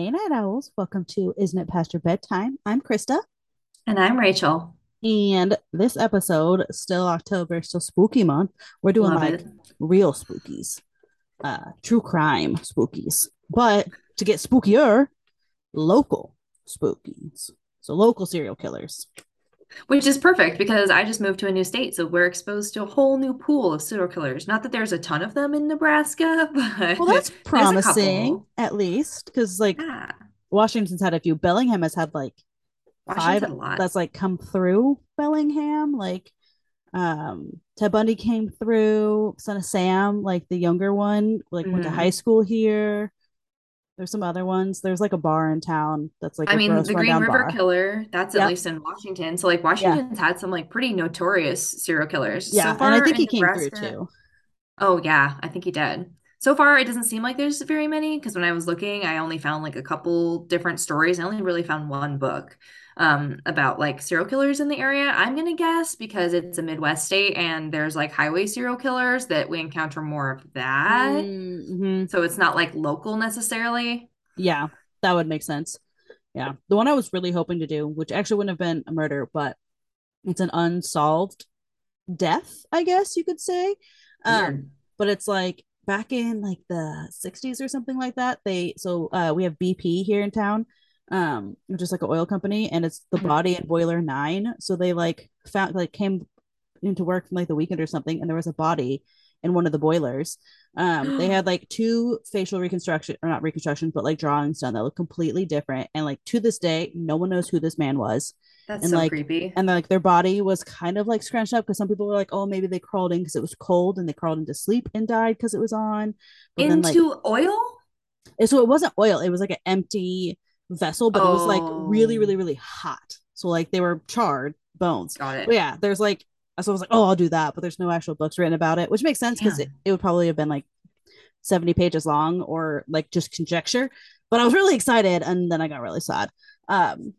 Hey, Night Owls. Welcome to Isn't It Past Your Bedtime? I'm Krista. And I'm Rachel. And this episode, still October, still spooky month, we're doing Love like it. real spookies, uh, true crime spookies. But to get spookier, local spookies. So local serial killers. Which is perfect because I just moved to a new state, so we're exposed to a whole new pool of serial killers. Not that there's a ton of them in Nebraska, but Well, that's promising, at least, because like Yeah, Washington's had a few. Bellingham has had like five had a lot. that's like come through Bellingham. Like um Ted Bundy came through, son of Sam, like the younger one, like went to high Mhm. school here. There's some other ones. There's like a bar in town that's like I mean, the Green River bar. Killer, that's at least in Washington. So, like, Yeah. Washington's had some like pretty notorious serial killers. So Yeah. And I think in he came through too. Oh yeah, I think he did. So far, it doesn't seem like there's very many because when I was looking, I only found like a couple different stories. I only really found one book um, about like serial killers in the area. I'm gonna guess because it's a Midwest state and there's like highway serial killers that we encounter more of that. hmm So it's not like local necessarily. Yeah, that would make sense. Yeah. The one I was really hoping to do, which actually wouldn't have been a murder, but it's an unsolved death, I guess you could say. Um, Weird. but it's like back in like the 60s or something like that. They so uh we have BP here in town, um, which is like an oil company, and it's the Mhm. body in boiler nine. So they like found like came into work from like the weekend or something, and there was a body in one of the boilers. Um, they had like two facial reconstruction or not reconstruction, but like drawings done that look completely different. And like to this day, no one knows who this man was That's and so like creepy. and like their body was kind of like scrunched up because some people were like oh maybe they crawled in because it was cold and they crawled into sleep and died because it was on but then like Into oil? and so it wasn't oil it was like an empty vessel but it was like really Oh, really really hot so like they were charred bones got but it. yeah there's like so I was like oh I'll do that but there's no actual books written about it which makes sense because it, it would probably have been like 70 pages long or like just conjecture but I was really excited and then I got really sad um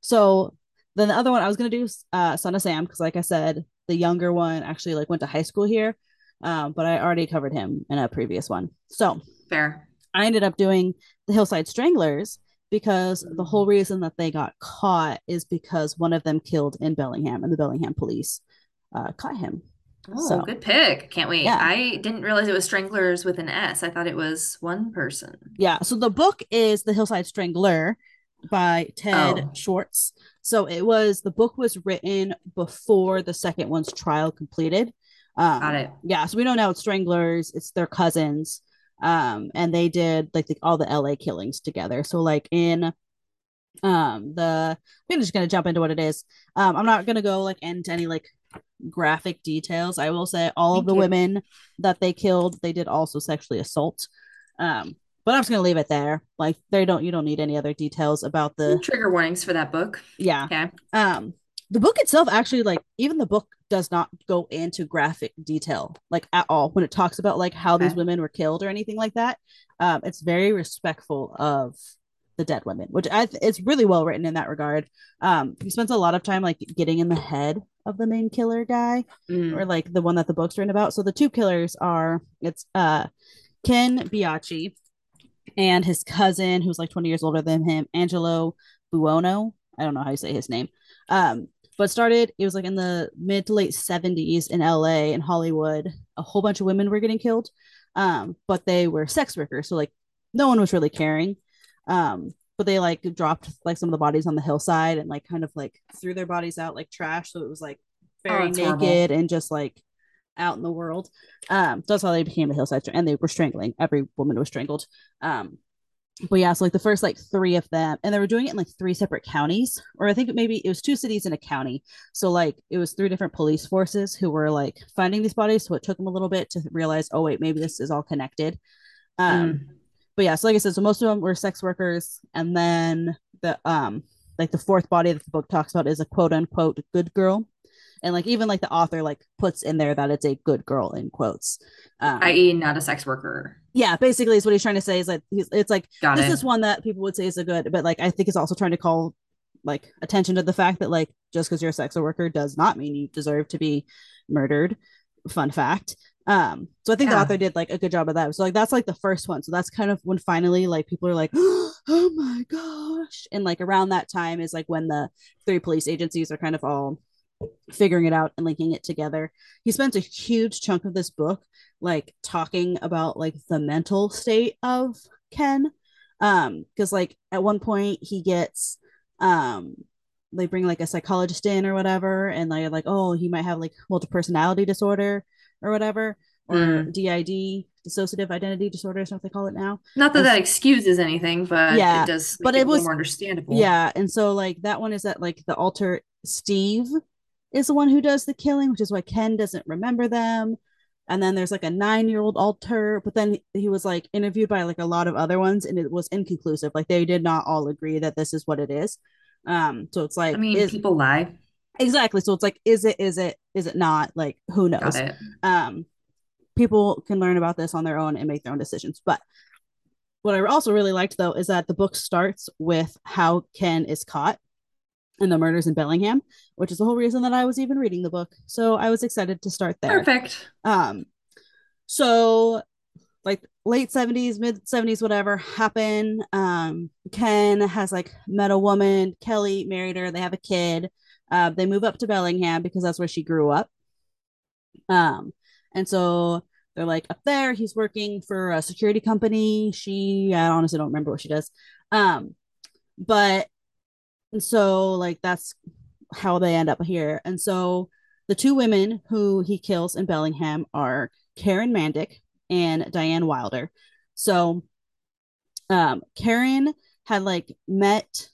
so then the other one I was gonna do uh Son of Sam because like I said, the younger one actually like went to high school here. Um, but I already covered him in a previous one. So Fair. I ended up doing the Hillside Stranglers because the whole reason that they got caught is because one of them killed in Bellingham and the Bellingham police uh caught him. Oh, So good pick. Can't wait. yeah. I didn't realize it was Stranglers with an S. I thought it was one person. Yeah. So the book is The Hillside Strangler by Ted Oh, Schwarz. So it was the book was written before the second one's trial completed. got Um, it. yeah, so we know now it's stranglers, it's their cousins. Um, and they did like the, all the LA killings together. So like in um the I'm just gonna jump into what it is. Um, I'm not gonna go like into any like graphic details. I will say all of the you. women that they killed, they did also sexually assault. Um, but I'm just gonna leave it there. Like they don't you don't need any other details about the Trigger warnings for that book. yeah. Okay. Um the book itself actually like even the book does not go into graphic detail like at all when it talks about like how these women were killed or anything like that. Um it's very respectful of the dead women, which I th- it's really well written in that regard. Um he spends a lot of time like getting in the head of the main killer guy or Mm. like the one that the book's written about. So the two killers are it's uh Ken Bianchi and his cousin who's like 20 years older than him, Angelo Buono. I don't know how you say his name. Um but started it was like in the mid to late 70s in LA and Hollywood. A whole bunch of women were getting killed. Um but they were sex workers, so like no one was really caring. Um but they like dropped like some of the bodies on the hillside and like kind of like threw their bodies out like trash so it was like Oh, very horrible. naked and just like out in the world. Um, so that's how they became the hillside, and they were strangling. Every woman was strangled. Um, but yeah, so like the first like three of them, and they were doing it in like three separate counties, or I think maybe it was two cities in a county. So like it was three different police forces who were like finding these bodies. So it took them a little bit to realize, oh wait, maybe this is all connected. Um, Mm. but yeah, so like I said, so most of them were sex workers, and then the um like the fourth body that the book talks about is a quote unquote good girl and like even like the author like puts in there that it's a good girl in quotes um i.e., not a sex worker. Yeah basically is what he's trying to say is like he's, it's like Got this it. is one that people would say is a good but like i think it's also trying to call like attention to the fact that like just because you're a sex worker does not mean you deserve to be murdered fun fact Um, so I think the author did like a good job of that. So like that's like the first one. So that's kind of when finally like people are like, oh my gosh. And like around that time is like when the three police agencies are kind of all figuring it out and linking it together. He spends a huge chunk of this book like talking about like the mental state of Ken. Um, because like at one point he gets um they bring like a psychologist in or whatever, and they're like, oh, he might have like multiple personality disorder or whatever, or Mm. DID, dissociative identity disorder, is what they call it now. Not that And that excuses anything, but yeah, it does but it it was more understandable. yeah, and so like that one is that like the alter Steve is the one who does the killing, which is why Ken doesn't remember them. And then there's like a nine year old alter, but then he was like interviewed by like a lot of other ones, and it was inconclusive. Like they did not all agree that this is what it is. Um, so it's like I mean, is people lie. exactly. So it's like is it is it is it not? Like who knows? Um, people can learn about this on their own and make their own decisions. But what I also really liked though is that the book starts with how Ken is caught in the murders in Bellingham, which is the whole reason that I was even reading the book. So I was excited to start there. Perfect. Um, so like late 70s, mid 70s, whatever happen. Um, Ken has like met a woman, Kelly married her, they have a kid. Uh, they move up to Bellingham because that's where she grew up. Um, and so they're like up there. He's working for a security company. She, I honestly don't remember what she does. Um, but and so like that's how they end up here. And so the two women who he kills in Bellingham are Karen Mandic and Diane Wilder. So um, Karen had like met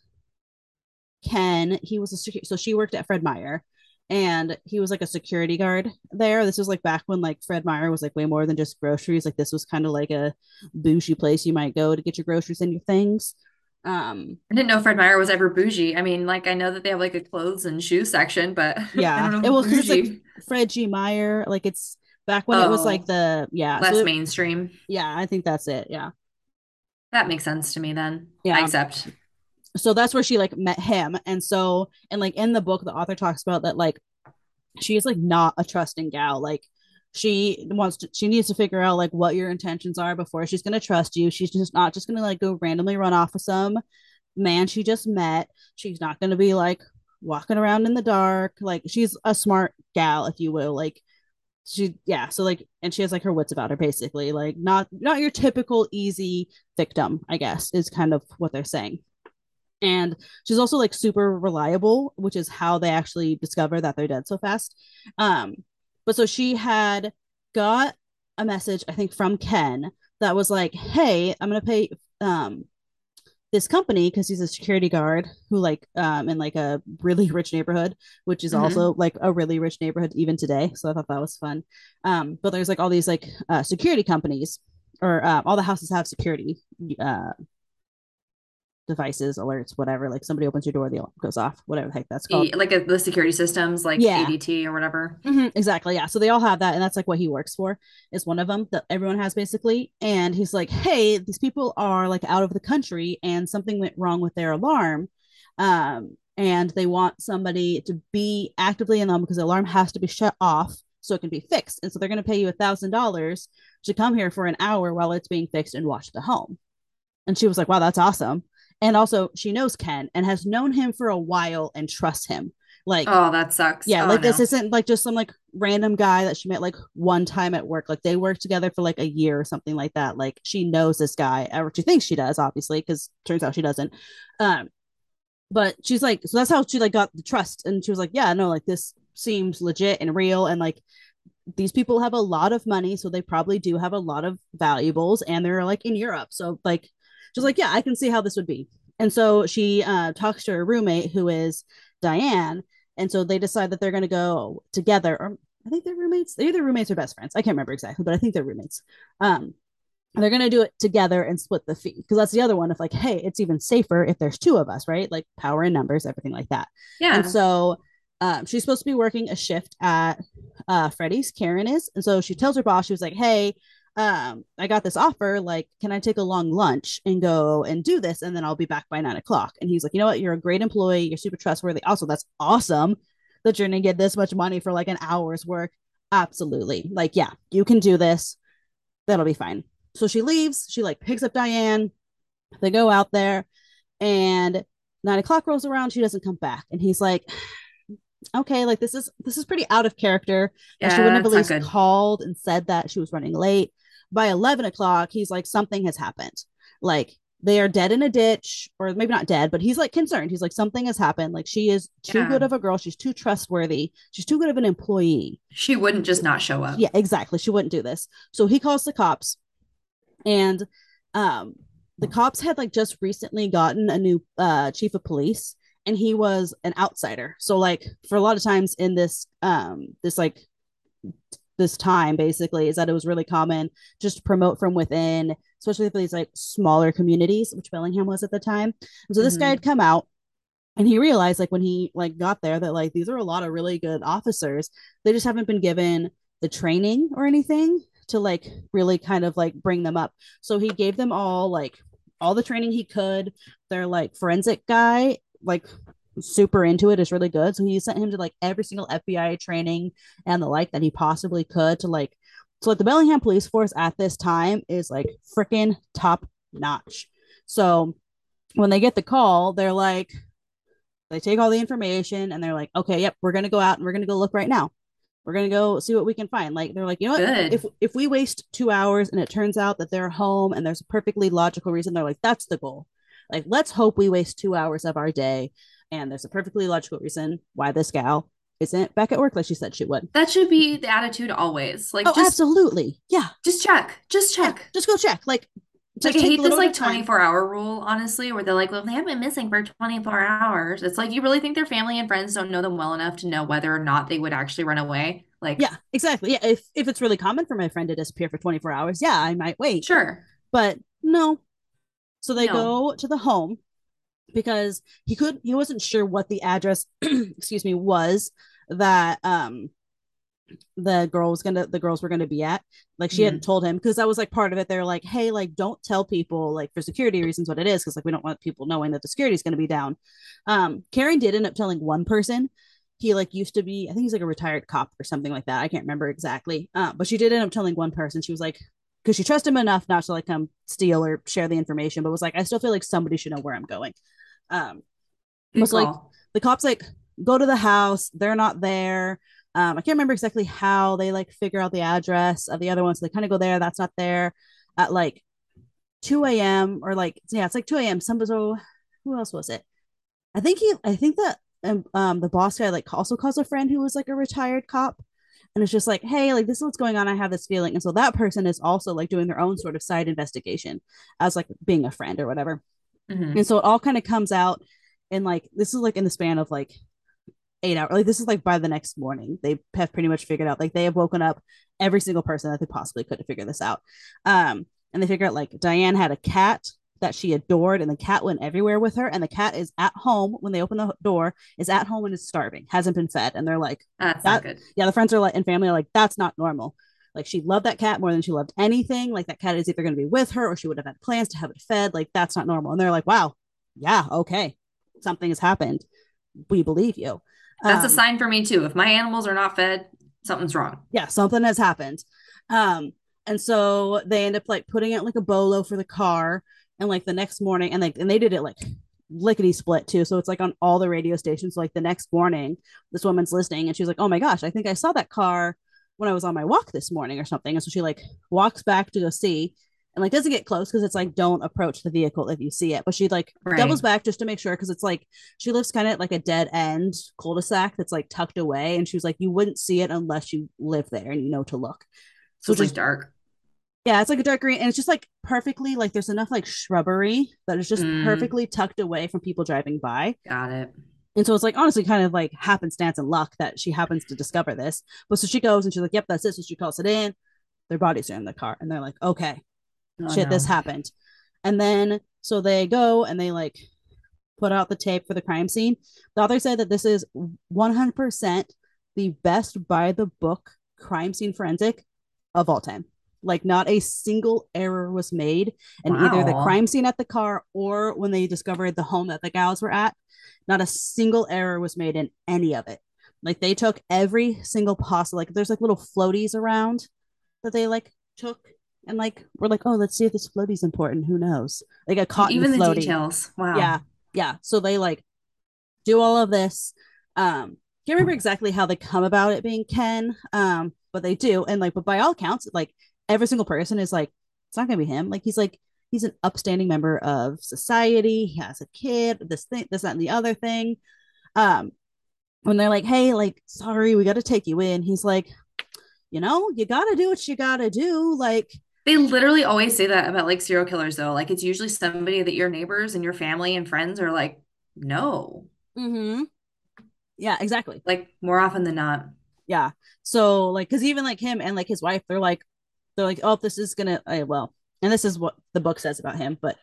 Ken. He was a secu- so she worked at Fred Meyer and he was like a security guard there. This was like back when like Fred Meyer was like way more than just groceries. Like this was kind of like a bougie place you might go to get your groceries and your things. Um, I didn't know Fred Meyer was ever bougie. I mean, like I know that they have like a clothes and shoe section, but I yeah, don't it know was because it's like bougie. Fred G. Meyer. Like it's back when it was like Oh, the yeah. So less it, mainstream. yeah, I think that's it. Yeah, That makes sense to me then. yeah, I yeah. accept. So that's where she like met him, and so and like in the book, the author talks about that like she is like not a trusting gal. Like she wants to, she needs to figure out like what your intentions are before she's gonna trust you. She's just not just gonna like go randomly run off with some man she just met. She's not gonna be like walking around in the dark. Like she's a smart gal, if you will. Like she yeah so like and she has like her wits about her basically like not not your typical easy victim i guess is kind of what they're saying and she's also like super reliable which is how they actually discover that they're dead so fast um but so she had got a message i think from ken that was like hey i'm gonna pay um this company because he's a security guard who like um in like a really rich neighborhood which is hmm also like a really rich neighborhood even today. So i thought that was fun. Um but there's like all these like uh security companies or uh, all the houses have security uh devices alerts whatever like somebody opens your door the alarm goes off whatever the heck that's called like uh, the security systems, like yeah ADT or whatever. Mhm, exactly. Yeah. So they all have that. And that's like what he works for, is one of them that everyone has basically. And he's like, hey, these people are like out of the country and something went wrong with their alarm. Um, and they want somebody to be actively in them because the alarm has to be shut off so it can be fixed. And so they're going to pay you a thousand dollars to come here for an hour while it's being fixed and watch the home. And she was like, wow, that's awesome. And also, she knows Ken and has known him for a while and trusts him. Like, Oh, that sucks. yeah, Oh like this isn't like just some like random guy that she met like one time at work. Like they worked together for like a year or something like that. Like she knows this guy, or she thinks she does, obviously, because turns out she doesn't. Um, but she's like, so that's how she like got the trust, and she was like, yeah, no, like this seems legit and real, and like these people have a lot of money, so they probably do have a lot of valuables, and they're like in Europe, so like she's like, yeah, I can see how this would be. And so she uh, talks to her roommate, who is Diane, and so they decide that they're going to go together. Or I think they're roommates. They're either roommates or best friends. I can't remember exactly, but I think they're roommates. Um, they're going to do it together and split the fee because that's the other one of like, hey, it's even safer if there's two of us, right? Like power in numbers, everything like that. Yeah. And so um, she's supposed to be working a shift at uh, Freddy's. Karen is, and so she tells her boss, she was like, hey. Um, I got this offer. Like, can I take a long lunch and go and do this? And then I'll be back by nine o'clock. And he's like, you know what? You're a great employee. You're super trustworthy. Also, that's awesome that you're gonna get this much money for like an hour's work. absolutely. Like, yeah, you can do this. That'll be fine. So she leaves. She like picks up Diane. They go out there, and nine o'clock rolls around. She doesn't come back, and he's like, "Okay, like this is this is pretty out of character." Yeah, she wouldn't have at least called and said that she was running late. By eleven o'clock, he's like, "Something has happened." Like they are dead in a ditch or maybe not dead but he's like concerned. He's like something has happened. Like she is too yeah. good of a girl. She's too trustworthy. She's too good of an employee. She wouldn't just not show up. Yeah exactly. She wouldn't do this. So he calls the cops and um the cops had like just recently gotten a new uh chief of police and he was an outsider. So like for a lot of times in this um this like this time basically is that it was really common just to promote from within especially for these like smaller communities which bellingham was at the time. And so this mm-hmm. guy had come out and he realized like when he like got there that like these are a lot of really good officers. They just haven't been given the training or anything to like really kind of like bring them up. So he gave them all like all the training he could. Their like forensic guy like super into it is really good. So he sent him to like every single FBI training and the like that he possibly could to like so like the Bellingham police force at this time is like freaking top notch. So when they get the call, they're like they take all the information and they're like, okay, yep, we're gonna go out and we're gonna go look right now. We're gonna go see what we can find. Like they're like, you know what? Good. If if we waste two hours and it turns out that they're home and there's a perfectly logical reason, they're like, that's the goal. Like, let's hope we waste two hours of our day and there's a perfectly logical reason why this gal isn't back at work like she said she would. That should be the attitude always. Like, oh, just, absolutely, yeah. Just check, just check, yeah, just go check. Like, like I hate this like 24 hour rule, honestly, where they're like, well, they have been missing for 24 hours. It's like you really think their family and friends don't know them well enough to know whether or not they would actually run away. Like, yeah, exactly. Yeah, if if it's really common for my friend to disappear for 24 hours, yeah, I might wait. Sure, but no. So they no. go to the home because he could he wasn't sure what the address excuse me was that um the girl was gonna the girls were gonna be at. Like she mm hadn't told him because that was like part of it. They're like hey like don't tell people like for security reasons what it is because like we don't want people knowing that the security is gonna be down. Um karen did end up telling one person. He like used to be i think he's like a retired cop or something like that. I can't remember exactly. Uh, but she did end up telling one person. She was like because she trusted him enough not to like come steal or share the information but was like i still feel like somebody should know where i'm going um, was like the cops like go to the house. They're not there. Um, I can't remember exactly how they like figure out the address of the other one. So they kind of go there. That's not there at like 2 a.m. or like yeah, it's like 2 a.m. Some so who else was it? I think he I think that um, um the boss guy like also calls a friend who was like a retired cop and it's just like hey like this is what's going on i have this feeling and so that person is also like doing their own sort of side investigation as like being a friend or whatever Mm-hmm. And so it all kind of comes out and like this is like in the span of like eight hours. Like this is like by the next morning, they have pretty much figured out like they have woken up every single person that they possibly could to figure this out. Um, and they figure out like Diane had a cat that she adored, and the cat went everywhere with her. And the cat is at home when they open the door, is at home and is starving, hasn't been fed. And they're like, That's that, not good. Yeah, the friends are like and family are like, that's not normal. Like she loved that cat more than she loved anything. Like that cat is either going to be with her or she would have had plans to have it fed. Like that's not normal. And they're like, wow, yeah, okay, something has happened. We believe you. That's um, a sign for me too. If my animals are not fed, something's wrong. Yeah, something has happened. Um, and so they end up like putting it like a bolo for the car, and like the next morning, and like and they did it like lickety split too. So it's like on all the radio stations. So, like the next morning, this woman's listening, and she's like, "Oh my gosh, I think I saw that car when I was on my walk this morning or something. And so she like walks back to go see and like doesn't get close because it's like don't approach the vehicle if you see it. But she like right. doubles back just to make sure because it's like she lives kind of like a dead end cul-de-sac that's like tucked away. And she was like, you wouldn't see it unless you live there and you know to look. So, it's like dark. Yeah, it's like a dark green, and it's just like perfectly like there's enough like shrubbery that is just mm. perfectly tucked away from people driving by. Got it. And so it's like honestly kind of like happenstance and luck that she happens to discover this. But so she goes and she's like, Yep, that's it. So she calls it in. Their bodies are in the car. And they're like, Okay, oh, shit, no. this happened. And then so they go and they like put out the tape for the crime scene. The author said that this is 100% the best by the book crime scene forensic of all time. Like not a single error was made in wow. either the crime scene at the car or when they discovered the home that the gals were at. Not a single error was made in any of it. Like they took every single possible like there's like little floaties around that they like took and like we're like, oh, let's see if this floaty's important. Who knows? Like a cotton Even the floaty. details. Wow. Yeah, yeah. So they like do all of this. Um, can't remember exactly how they come about it being Ken. Um, but they do, and like, but by all accounts, like every single person is like, it's not gonna be him. Like he's like he's an upstanding member of society. He has a kid. This thing, this that, and the other thing. Um, when they're like, hey, like, sorry, we got to take you in. He's like, you know, you got to do what you got to do. Like, They literally always say that about like serial killers, though. Like it's usually somebody that your neighbors and your family and friends are like, no, mm-hmm. yeah, exactly. like more often than not. Yeah. So like, because even like him and like his wife, they're like, they're like, oh, this is gonna, uh, well, and this is what the book says about him, but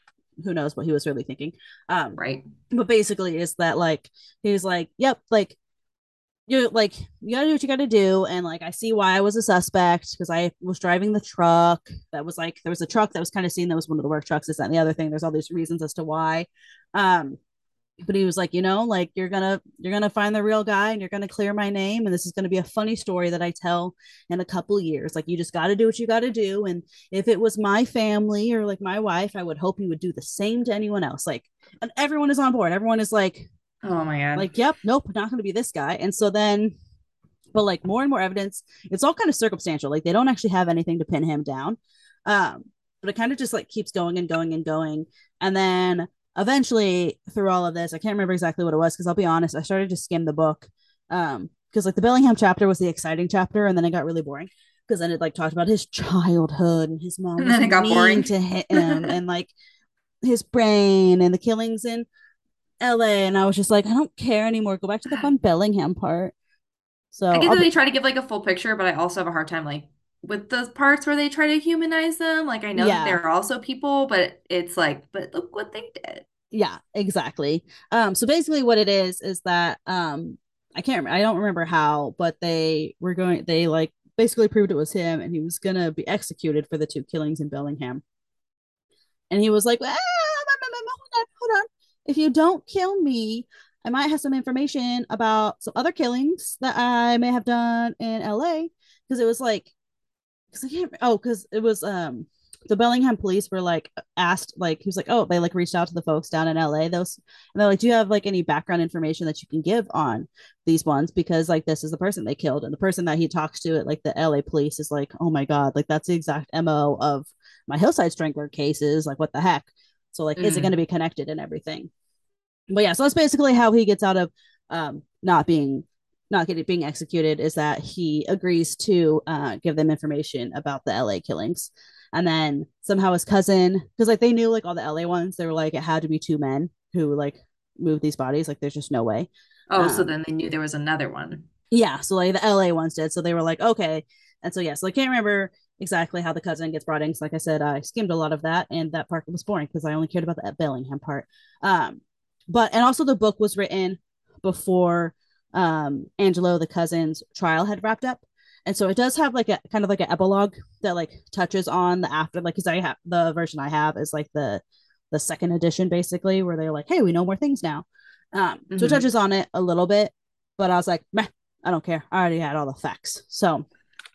who knows what he was really thinking. Um, Right. but basically is that like he's like, yep, like you like you gotta do what you gotta do, and like I see why I was a suspect because I was driving the truck that was like there was a truck that was kind of seen that was one of the work trucks, this that, and the other thing. There's all these reasons as to why. Um, but he was like, you know, like you're gonna you're gonna find the real guy and you're gonna clear my name, and this is gonna be a funny story that I tell in a couple years. Like you just got to do what you got to do, and if it was my family or like my wife, I would hope he would do the same to anyone else. Like, and everyone is on board. Everyone is like, Oh my God. like, yep, nope, not to be this guy. And so then, but like more and more evidence, it's all kind of circumstantial. Like they don't actually have anything to pin him down. Um, but it kind of just like keeps going and going and going. And then eventually, through all of this, I can't remember exactly what it was because I'll be honest, I started to skim the book. Um, because like the Bellingham chapter was the exciting chapter, and then it got really boring because then it like talked about his childhood and his mom And then it got boring. to him and like his brain and the killings in LA. And I was just like, I don't care anymore. Go back to the fun Bellingham part. So I get I'll be- they try to give like a full picture, but I also have a hard time like with the parts where they try to humanize them. Like I know Yeah. that they're also people, but it's like, but look what they did. yeah, exactly. Um, so basically what it is is that um I can't remember, I don't remember how, but they were going they like basically proved it was him and he was gonna be executed for the two killings in Bellingham. And he was like, ah, hold on, hold on. If you don't kill me, I might have some information about some other killings that I may have done in LA. Because it was like, because I can't, oh, because it was, um, the Bellingham police were like asked, like, he was like, oh, they like reached out to the folks down in LA. Those, and they're like, do you have like any background information that you can give on these ones? Because like, this is the person they killed. And the person that he talks to at like the LA police is like, oh my God, like, that's the exact MO of my Hillside Strangler cases. Like, what the heck? So, like, is it Mm. going to be connected and everything? But yeah, so that's basically how he gets out of um, not being not getting being executed is that he agrees to uh, give them information about the LA killings. And then somehow his cousin, because like they knew like all the LA ones, they were like it had to be two men who like moved these bodies. Like there's just no way. Oh, so Um, then they knew there was another one. Yeah, so like the LA ones did. So they were like, okay. And so yeah, so I can't remember exactly how the cousin gets brought in. 'cause like I said, I skimmed a lot of that, and that part was boring because I only cared about the Bellingham part. Um, but and also the book was written before um Angelo the cousin's trial had wrapped up. And so it does have like a kind of like an epilogue that like touches on the after like because I have the version I have is like the the second edition basically where they're like, hey, we know more things now. Um, so it Mhm. touches on it a little bit, but I was like, meh, I don't care. I already had all the facts. So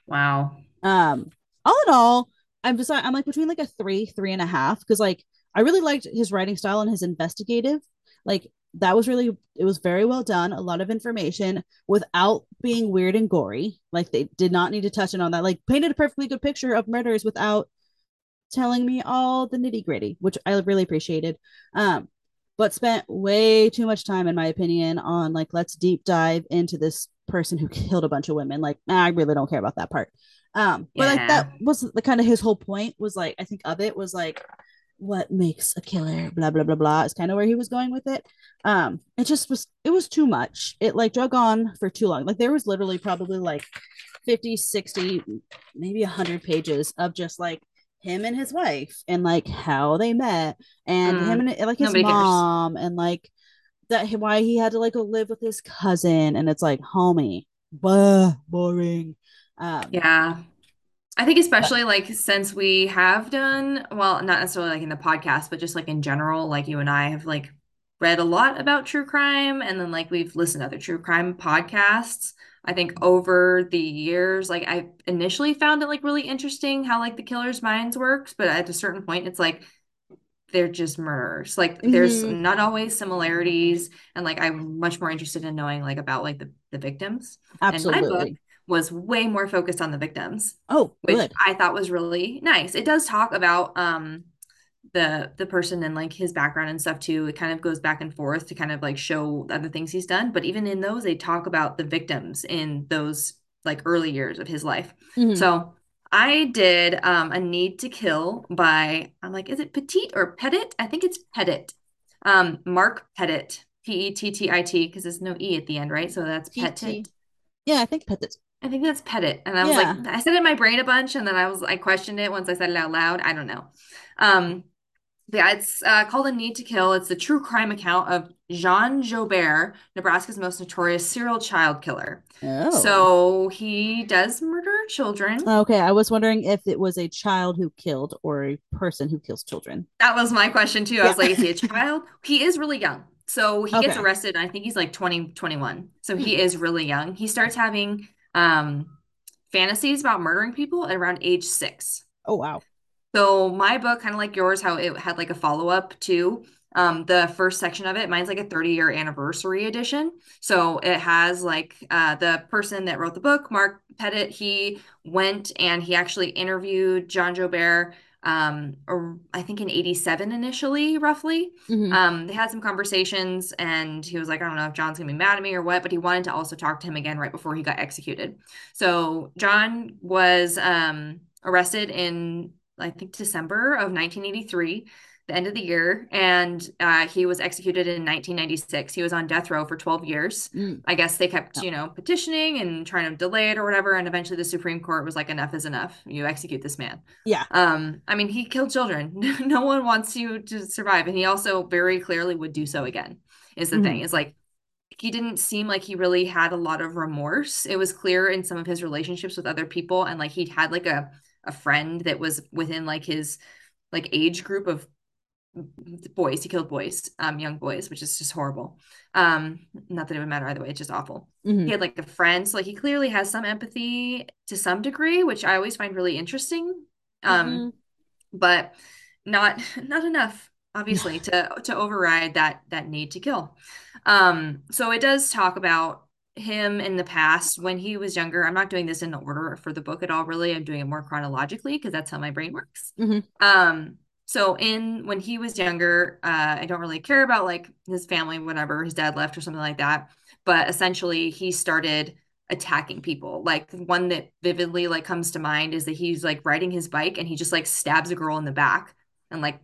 Wow. um all in all i'm just i'm like between like a three three and a half because like i really liked his writing style and his investigative like that was really it was very well done a lot of information without being weird and gory. Like they did not need to touch in on that. Like painted a perfectly good picture of murders without telling me all the nitty gritty which i really appreciated. Um but spent way too much time in my opinion on like let's deep dive into this person who killed a bunch of women. Like i really don't care about that part. Um but like that was the kind of his whole point was like i think of it was like what makes a killer blah blah blah blah is kind of where he was going with it um it just was it was too much it like drug on for too long like there was literally probably like 50 60 maybe 100 pages of just like him and his wife and like how they met and Mm. him and like his Nobody cares. mom and like that why he had to like go live with his cousin and it's like homie blah, boring um Yeah. I think especially like since we have done, well, not necessarily like in the podcast, but just like in general, like you and I have like read a lot about true crime and then like we've listened to other true crime podcasts. I think over the years, like I initially found it like really interesting how like the killer's minds works, but at a certain point, it's like they're just murderers. Like there's Mhm. not always similarities, and like I'm much more interested in knowing like about like the the victims. And my book Absolutely. Was way more focused on the victims, Oh, which good. I thought was really nice. It does talk about um the the person and like his background and stuff too. It kind of goes back and forth to kind of like show other things he's done. But even in those, they talk about the victims in those like early years of his life. Mhm. So I did um, a Need to Kill by I'm like, is it Pettit or Pettit? I think it's Pettit. Um, Mark Pettit, P-E-T-T-I-T, because there's no E at the end, right? So that's Pettit. Yeah, I think Pettit. I think that's Pettit. And I was Yeah. like, I said it in my brain a bunch, and then I was I questioned it once I said it out loud. I don't know. Um, yeah, it's uh, called A Need to Kill. It's the true crime account of Jean Joubert, Nebraska's most notorious serial child killer. Oh. So he does murder children. Okay, I was wondering if it was a child who killed or a person who kills children. That was my question too. I was Yeah. like, is he a child? He is really young. So he gets Okay. arrested. I think he's like 20, 21. So he Hmm. is really young. He starts having um fantasies about murdering people at around age six. Oh wow. So my book, kind of like yours, how it had like a follow-up to um the first section of it. Mine's like a 30-year anniversary edition. So it has like uh the person that wrote the book, Mark Pettit, he went and he actually interviewed John Joubert um or I think in 87 initially, roughly. Mhm. Um, they had some conversations and he was like, I don't know if John's gonna be mad at me or what, but he wanted to also talk to him again right before he got executed. So John was um arrested in I think December of 1983, the end of the year, and uh, he was executed in 1996. He was on death row for 12 years. Mm. I guess they kept, Oh. you know, petitioning and trying to delay it or whatever, and eventually the Supreme Court was like, enough is enough. You execute this man. Yeah. Um, I mean, he killed children. no one wants you to survive, and he also very clearly would do so again. Is the Mhm. thing? Is like he didn't seem like he really had a lot of remorse. It was clear in some of his relationships with other people, and like he'd had like a a friend that was within like his like age group of boys. He killed boys, um, young boys, which is just horrible. Um, not that it would matter either way. It's just awful. Mhm. He had like a friend, so like he clearly has some empathy to some degree, which I always find really interesting. Um, Mhm. but not not enough obviously to to override that that need to kill um so it does talk about him in the past when he was younger i'm not doing this in the order for the book at all really i'm doing it more chronologically because that's how my brain works Mhm. um so in when he was younger uh i don't really care about like his family whatever his dad left or something like that but essentially he started attacking people. Like one that vividly like comes to mind is that he's like riding his bike and he just like stabs a girl in the back and like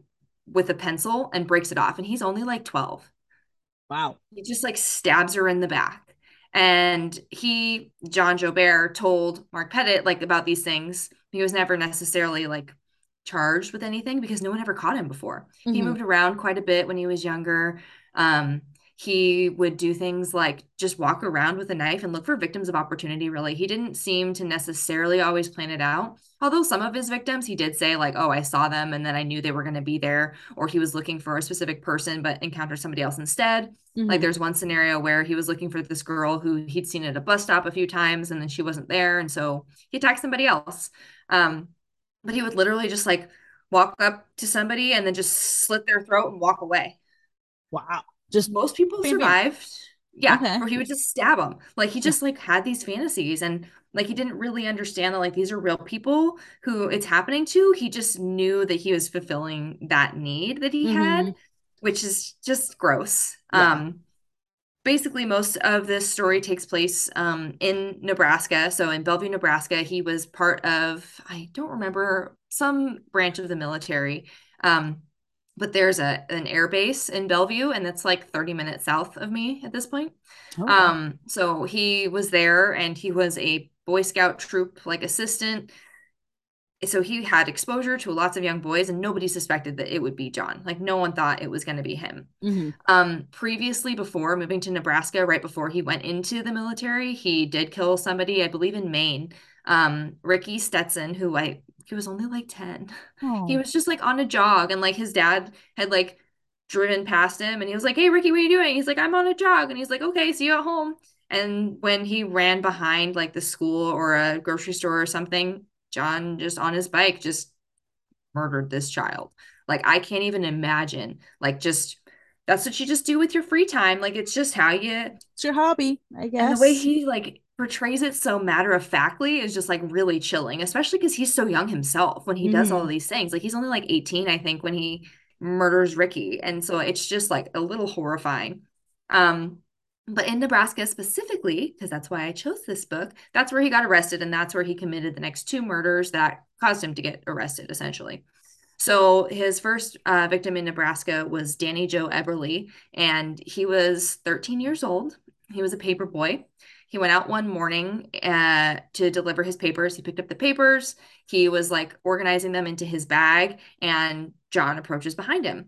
with a pencil and breaks it off. And he's only like 12. Wow. He just like stabs her in the back. And he, John Joubert, told Mark Pettit like about these things. He was never necessarily like charged with anything because no one ever caught him before. He Mhm. moved around quite a bit when he was younger. Um, he would do things like just walk around with a knife and look for victims of opportunity, really. He didn't seem to necessarily always plan it out. Although some of his victims, he did say, like, oh, I saw them and then I knew they were going to be there, or he was looking for a specific person but encountered somebody else instead. Like Mhm. there's one scenario where he was looking for this girl who he'd seen at a bus stop a few times and then she wasn't there. And so he attacked somebody else. Um, but he would literally just like walk up to somebody and then just slit their throat and walk away. Wow. Just Most people bam. survived. Yeah. Okay. Or he would just stab them. Like he just like had these fantasies and like he didn't really understand that like these are real people who it's happening to. He just knew that he was fulfilling that need that he had, Mhm. which is just gross. Yeah. Um basically most of this story takes place um, in Nebraska. So in Bellevue, Nebraska, he was part of, I don't remember, some branch of the military. Um, but there's a an air base in Bellevue, and that's like 30 minutes south of me at this point. Oh. Um, so he was there and he was a Boy Scout troop like assistant. So he had exposure to lots of young boys, and nobody suspected that it would be John. Like no one thought it was going to be him. Mhm. Um, previously, before moving to Nebraska, right before he went into the military, he did kill somebody, I believe in Maine. Um, Ricky Stetson, who I he was only like 10. He Oh. was just like on a jog, and like his dad had like driven past him and he was like, Hey, Ricky, what are you doing? He's like, I'm on a jog. And he's like, Okay, see you at home. And when he ran behind like the school or a grocery store or something, John just on his bike just murdered this child. Like, I can't even imagine, like, just that's what you just do with your free time. Like, it's just how you, It's your hobby, I and the way he like portrays it so matter of factly is just like really chilling, especially because he's so young himself when he does all hmm of these things. Like, he's only like 18, I think, when he murders Ricky. And so it's just like a little horrifying. Um, but in Nebraska specifically, because that's why I chose this book, that's where he got arrested, and that's where he committed the next two murders that caused him to get arrested, essentially. So his first uh, victim in Nebraska was Danny Joe Eberle, and he was 13 years old. He was a paper boy. He went out one morning uh, to deliver his papers. He picked up the papers. He was like organizing them into his bag, and John approaches behind him.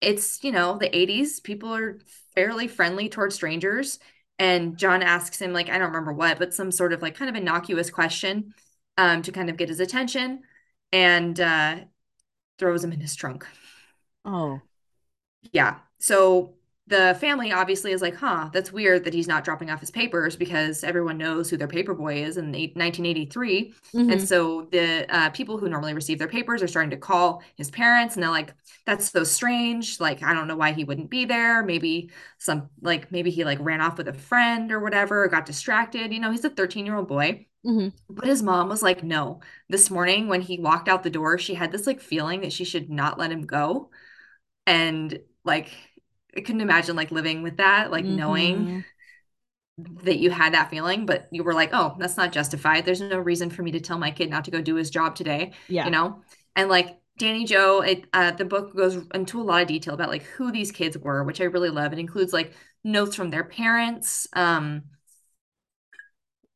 It's, you know, the 80s. People are fairly friendly towards strangers. And John asks him, like, I don't remember what, but some sort of like kind of innocuous question um, to kind of get his attention. And uh, throws him in his trunk. Oh. Yeah. So the family obviously is like, huh, that's weird that he's not dropping off his papers because everyone knows who their paper boy is in 1983. And hmm so the uh, people who normally receive their papers are starting to call his parents and they're like, that's so strange. Like, I don't know why he wouldn't be there. Maybe some, like, maybe he like ran off with a friend or whatever, or got distracted. You know, he's a 13 year old boy. hmm But his mom was like, no. This morning when he walked out the door, she had this like feeling that she should not let him go. And like, I couldn't imagine like living with that, like knowing hmm that you had that feeling, but you were like, oh, that's not justified. There's no reason for me to tell my kid not to go do his job today, Yeah. you know? And like Danny Joe, it uh, the book goes into a lot of detail about like who these kids were, which I really love. It includes like notes from their parents, um,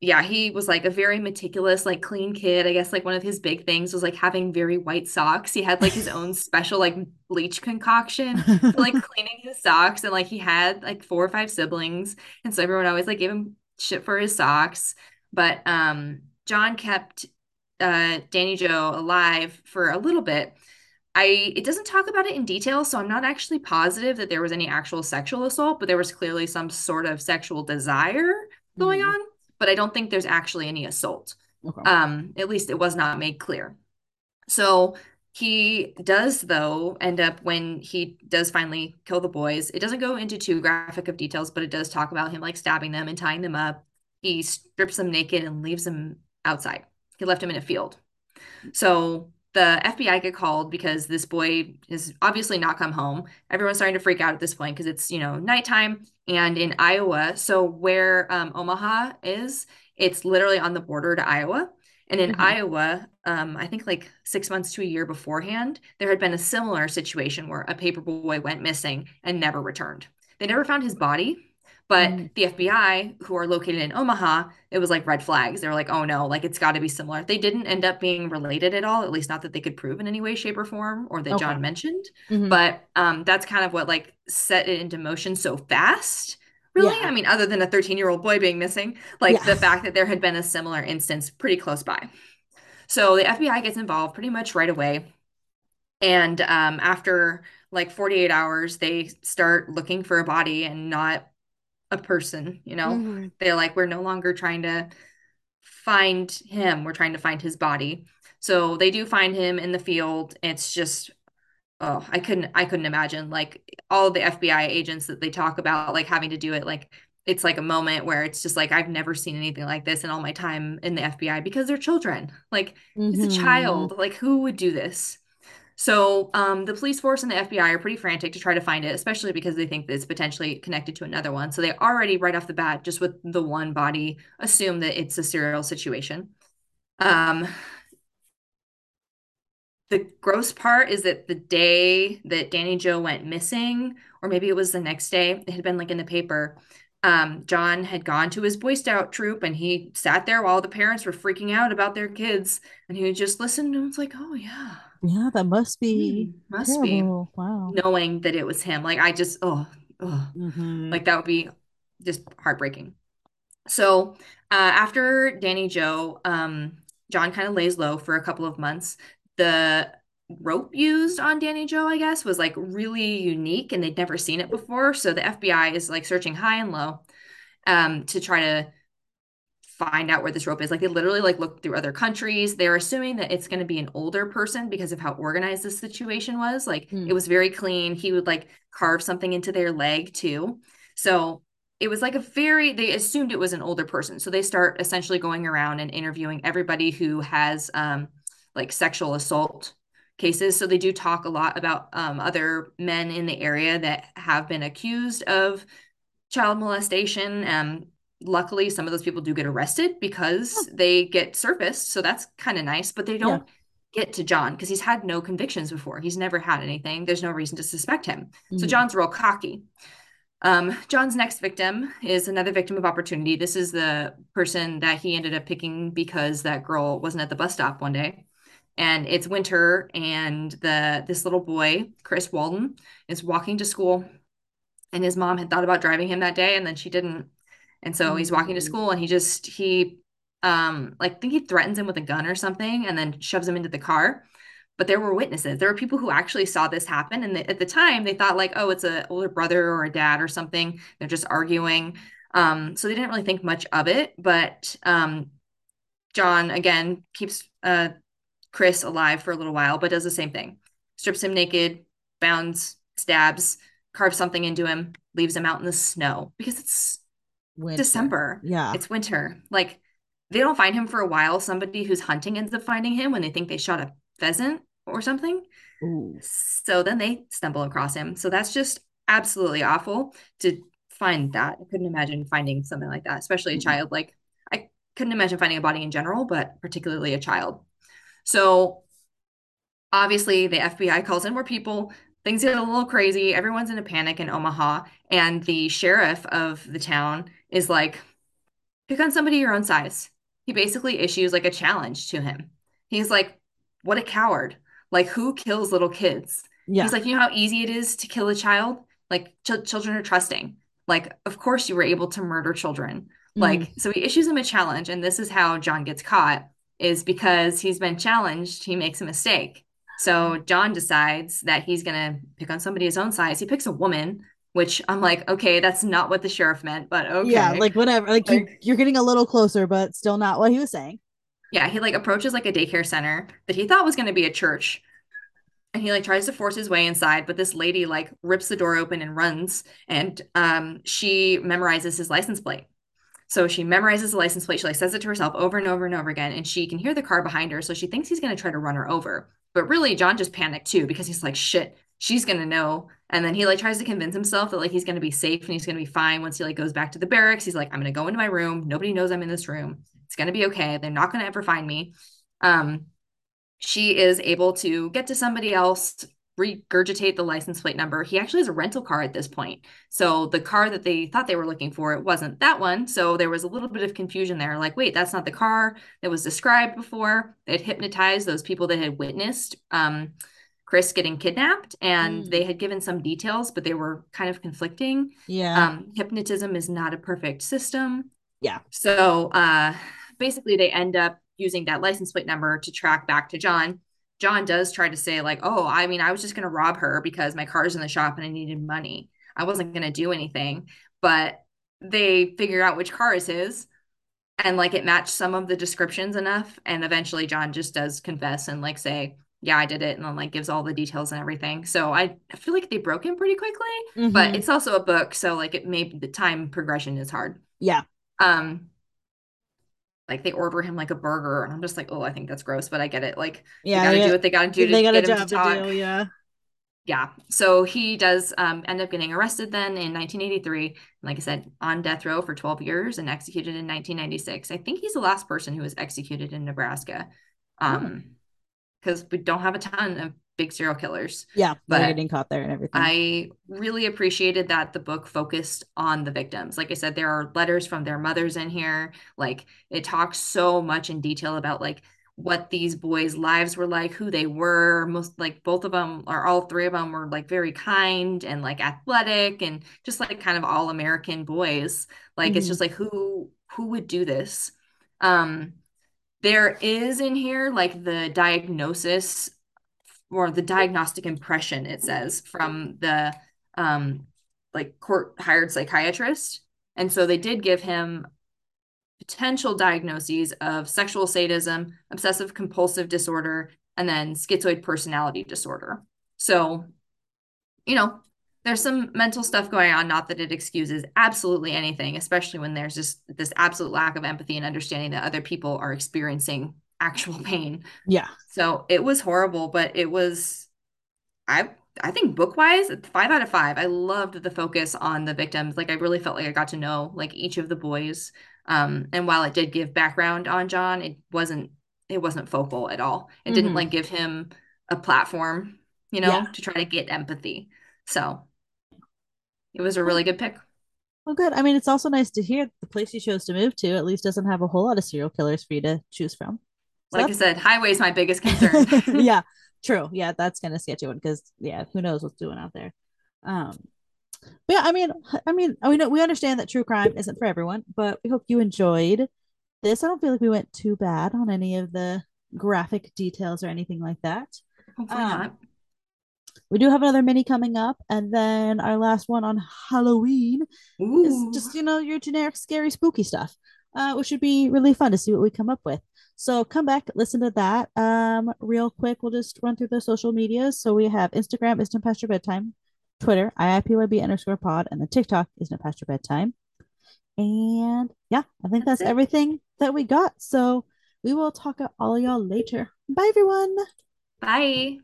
yeah, he was like a very meticulous, like clean kid. I guess like one of his big things was like having very white socks. He had like his own special like bleach concoction for like cleaning his socks. And like he had like four or five siblings. And so everyone always like gave him shit for his socks. But um John kept uh Danny Joe alive for a little bit. I it doesn't talk about it in detail, so I'm not actually positive that there was any actual sexual assault, but there was clearly some sort of sexual desire going Mm. on but I don't think there's actually any assault. Okay. Um, at least it was not made clear. So he does, though, end up when he does finally kill the boys. It doesn't go into too graphic of details, but it does talk about him like stabbing them and tying them up. He strips them naked and leaves them outside. He left him in a field. So the FBI get called because this boy is obviously not come home. Everyone's starting to freak out at this point because it's, you know, nighttime and in Iowa. So where um, Omaha is, it's literally on the border to Iowa. And in hmm Iowa, um, I think like six months to a year beforehand, there had been a similar situation where a paper boy went missing and never returned. They never found his body, but hmm the FBI, who are located in Omaha, it was like red flags. They were like, oh no, like it's got to be similar. They didn't end up being related at all, at least not that they could prove in any way, shape, or form, or that Okay. John mentioned. hmm But um, that's kind of what like set it into motion so fast. Really? Yeah. I mean, other than a 13 year old boy being missing, like Yeah. the fact that there had been a similar instance pretty close by. So the FBI gets involved pretty much right away. And um, after like 48 hours, they start looking for a body and not a person, you know? hmm They're like, we're no longer trying to find him, we're trying to find his body. So they do find him in the field. It's just, oh, I couldn't, I couldn't imagine like all the FBI agents that they talk about, like having to do it, like it's like a moment where it's just like, I've never seen anything like this in all my time in the FBI because they're children. Like, he's a hmm child. Like, who would do this? So um, the police force and the FBI are pretty frantic to try to find it, especially because they think that it's potentially connected to another one. So they already, right off the bat, just with the one body, assume that it's a serial situation. Um, the gross part is that the day that Danny Joe went missing, or maybe it was the next day, it had been like in the paper. Um, John had gone to his Boy Scout troop and he sat there while the parents were freaking out about their kids. And he just listened and was like, oh, yeah. Yeah, that must be Hmm, must be. Wow. knowing that it was him. Like I just, oh, oh, hmm like that would be just heartbreaking. So uh, after Danny Joe, um, John kind of lays low for a couple of months. The rope used on Danny Joe, I guess, was like really unique and they'd never seen it before. So the FBI is like searching high and low um, to try to find out where this rope is. Like they literally like look through other countries. They're assuming that it's going to be an older person because of how organized this situation was. Like mm. it was very clean. He would like carve something into their leg too. So it was like a very they assumed it was an older person. So they start essentially going around and interviewing everybody who has um like sexual assault cases. So they do talk a lot about um, other men in the area that have been accused of child molestation. Um, luckily, some of those people do get arrested because they get surfaced. So that's kind of nice, but they don't yeah. get to John because he's had no convictions before. He's never had anything. There's no reason to suspect him. Mm-hmm. So John's real cocky. Um, John's next victim is another victim of opportunity. This is the person that he ended up picking because that girl wasn't at the bus stop one day and it's winter and the this little boy chris walden is walking to school and his mom had thought about driving him that day and then she didn't and so mm-hmm. he's walking to mm. school and he just he um like I think he threatens him with a gun or something and then shoves him into the car but there were witnesses there were people who actually saw this happen and at the time they thought like oh it's a older brother or a dad or something they're just arguing um so they didn't really think much of it but um john again keeps uh Chris alive for a little while, but does the same thing. Strips him naked, bounds, stabs, carves something into him, leaves him out in the snow because it's winter. December. Yeah. It's winter. Like they don't find him for a while. Somebody who's hunting ends up finding him when they think they shot a pheasant or something. Ooh. So then they stumble across him. So that's just absolutely awful to find that. I couldn't imagine finding something like that, especially a mm-hmm. child. Like I couldn't imagine finding a body in general, but particularly a child. So obviously the FBI calls in more people. Things get a little crazy. Everyone's in a panic in Omaha. And the sheriff of the town is like, pick on somebody your own size. He basically issues like a challenge to him. He's like, what a coward. Like, who kills little kids? Yeah. He's like, you know how easy it is to kill a child? Like, ch- children are trusting. Like, of course you were able to murder children. Mm. Like, so he issues him a challenge. And this is how John gets caught is because he's been challenged, he makes a mistake. So John decides that he's going to pick on somebody his own size. He picks a woman, which I'm like, okay, that's not what the sheriff meant, but okay. Yeah, like whatever. Like, like you, you're getting a little closer, but still not what he was saying. Yeah, he like approaches like a daycare center that he thought was going to be a church. And he like tries to force his way inside, but this lady like rips the door open and runs and um she memorizes his license plate. So she memorizes the license plate. She like says it to herself over and over and over again, and she can hear the car behind her. So she thinks he's going to try to run her over. But really, John just panicked too because he's like, shit, she's going to know. And then he like tries to convince himself that like he's going to be safe and he's going to be fine once he like goes back to the barracks. He's like, I'm going to go into my room. Nobody knows I'm in this room. It's going to be okay. They're not going to ever find me. Um, she is able to get to somebody else regurgitate the license plate number. He actually has a rental car at this point. So the car that they thought they were looking for, it wasn't that one. So there was a little bit of confusion there. Like, wait, that's not the car that was described before. It hypnotized those people that had witnessed um, Chris getting kidnapped, and mm. they had given some details, but they were kind of conflicting. Yeah. Um, hypnotism is not a perfect system. Yeah. So uh, basically, they end up using that license plate number to track back to John John does try to say, like, oh, I mean, I was just going to rob her because my car's in the shop and I needed money. I wasn't going to do anything. But they figure out which car is his and like it matched some of the descriptions enough. And eventually John just does confess and like say, yeah, I did it. And then like gives all the details and everything. So I, I feel like they broke him pretty quickly, mm-hmm. but it's also a book. So like it maybe the time progression is hard. Yeah. Um, like they order him like a burger and i'm just like oh i think that's gross but i get it like yeah they gotta yeah. do what they gotta do they got a job to, to, do yeah yeah so he does um, end up getting arrested then in 1983 like i said on death row for 12 years and executed in 1996 i think he's the last person who was executed in nebraska um because we don't have a ton of big serial killers. Yeah, but getting caught there and everything. I really appreciated that the book focused on the victims. Like I said, there are letters from their mothers in here. Like it talks so much in detail about like what these boys' lives were like, who they were. Most like both of them or all three of them were like very kind and like athletic and just like kind of all American boys. Like mm-hmm. it's just like who who would do this? Um there is in here like the diagnosis or the diagnostic impression, it says, from the um, like court hired psychiatrist. And so they did give him potential diagnoses of sexual sadism, obsessive compulsive disorder, and then schizoid personality disorder. So, you know, there's some mental stuff going on, not that it excuses absolutely anything, especially when there's just this absolute lack of empathy and understanding that other people are experiencing actual pain. Yeah. So it was horrible, but it was I I think book wise, five out of five. I loved the focus on the victims. Like I really felt like I got to know like each of the boys. Um, and while it did give background on John, it wasn't it wasn't focal at all. It mm-hmm. didn't like give him a platform, you know, yeah. to try to get empathy. So it was a really good pick. Well, good. I mean, it's also nice to hear the place you chose to move to at least doesn't have a whole lot of serial killers for you to choose from. So like I said, highway is my biggest concern. yeah, true. Yeah, that's kind of sketchy one because yeah, who knows what's doing out there. Um, but yeah, I mean, I mean, we know we understand that true crime isn't for everyone, but we hope you enjoyed this. I don't feel like we went too bad on any of the graphic details or anything like that. Hopefully um, not. We do have another mini coming up, and then our last one on Halloween Ooh. is just you know your generic scary spooky stuff, uh, which should be really fun to see what we come up with. So come back, listen to that. Um, real quick, we'll just run through the social medias. So we have Instagram is no past your bedtime, Twitter IIPYB underscore pod, and the TikTok is no past your bedtime. And yeah, I think that's, that's everything that we got. So we will talk to all y'all later. Bye everyone. Bye.